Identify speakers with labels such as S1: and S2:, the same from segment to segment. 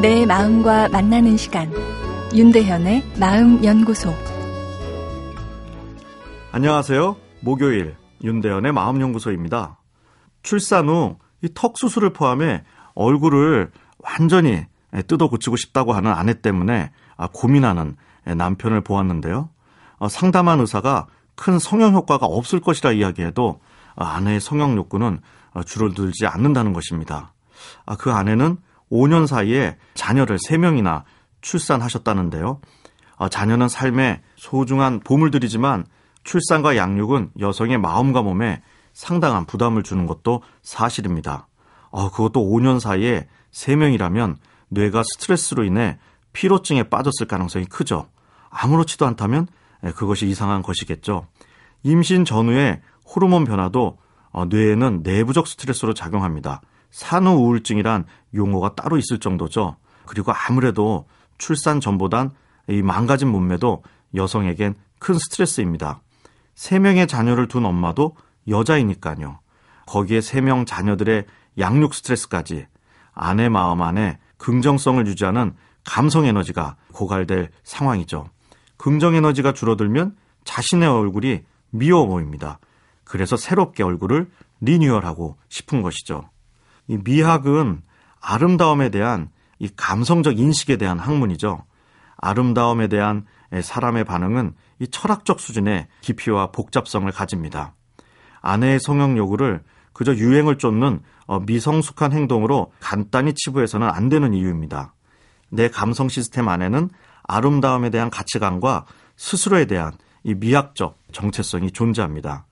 S1: 내 마음과 만나는 시간 윤대현의 마음연구소
S2: 안녕하세요. 목요일 윤대현의 마음연구소입니다. 출산 후이턱 수술을 포함해 얼굴을 완전히 뜯어 고치고 싶다고 하는 아내 때문에 아, 고민하는 남편을 보았는데요. 어, 상담한 의사가 큰 성형 효과가 없을 것이라 이야기해도 아내의 성형 욕구는 어, 줄어들지 않는다는 것입니다. 아, 그 아내는 5년 사이에 자녀를 3명이나 출산하셨다는데요. 어, 자녀는 삶의 소중한 보물들이지만 출산과 양육은 여성의 마음과 몸에 상당한 부담을 주는 것도 사실입니다. 어, 그것도 5년 사이에 3명이라면 뇌가 스트레스로 인해 피로증에 빠졌을 가능성이 크죠. 아무렇지도 않다면 그것이 이상한 것이겠죠. 임신 전후에 호르몬 변화도 어, 뇌에는 내부적 스트레스로 작용합니다. 산후 우울증이란 용어가 따로 있을 정도죠. 그리고 아무래도 출산 전보단 이 망가진 몸매도 여성에겐 큰 스트레스입니다. 세 명의 자녀를 둔 엄마도 여자이니까요. 거기에 세명 자녀들의 양육 스트레스까지 아내 마음 안에 긍정성을 유지하는 감성 에너지가 고갈될 상황이죠. 긍정 에너지가 줄어들면 자신의 얼굴이 미워 보입니다. 그래서 새롭게 얼굴을 리뉴얼하고 싶은 것이죠. 이 미학은 아름다움에 대한 이 감성적 인식에 대한 학문이죠. 아름다움에 대한 사람의 반응은 이 철학적 수준의 깊이와 복잡성을 가집니다. 아내의 성형 요구를 그저 유행을 쫓는 어, 미성숙한 행동으로 간단히 치부해서는 안 되는 이유입니다. 내 감성 시스템 안에는 아름다움에 대한 가치관과 스스로에 대한 이 미학적 정체성이 존재합니다.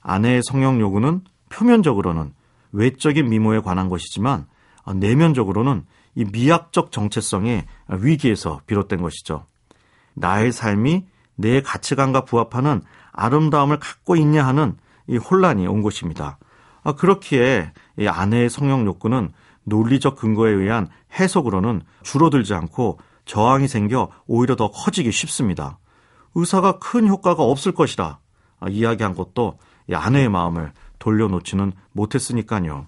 S2: 아내의 성형 요구는 표면적으로는 외적인 미모에 관한 것이지만 어, 내면적으로는 이 미학적 정체성의 위기에서 비롯된 것이죠. 나의 삶이 내 가치관과 부합하는 아름다움을 갖고 있냐 하는 이 혼란이 온 것입니다. 아, 그렇기에 이 아내의 성형 욕구는 논리적 근거에 의한 해석으로는 줄어들지 않고 저항이 생겨 오히려 더 커지기 쉽습니다. 의사가 큰 효과가 없을 것이라 이야기한 것도 아내의 마음을 돌려놓지는 못했으니까요.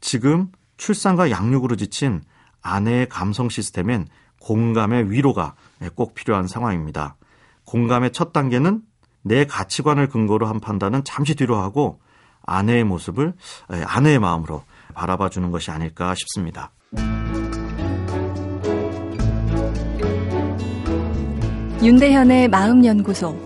S2: 지금 출산과 양육으로 지친 아내의 감성 시스템엔 공감의 위로가 꼭 필요한 상황입니다. 공감의 첫 단계는 내 가치관을 근거로 한 판단은 잠시 뒤로 하고 아내의 모습을 아내의 마음으로 바라봐 주는 것이 아닐까 싶습니다.
S1: 윤대현의 마음연구소.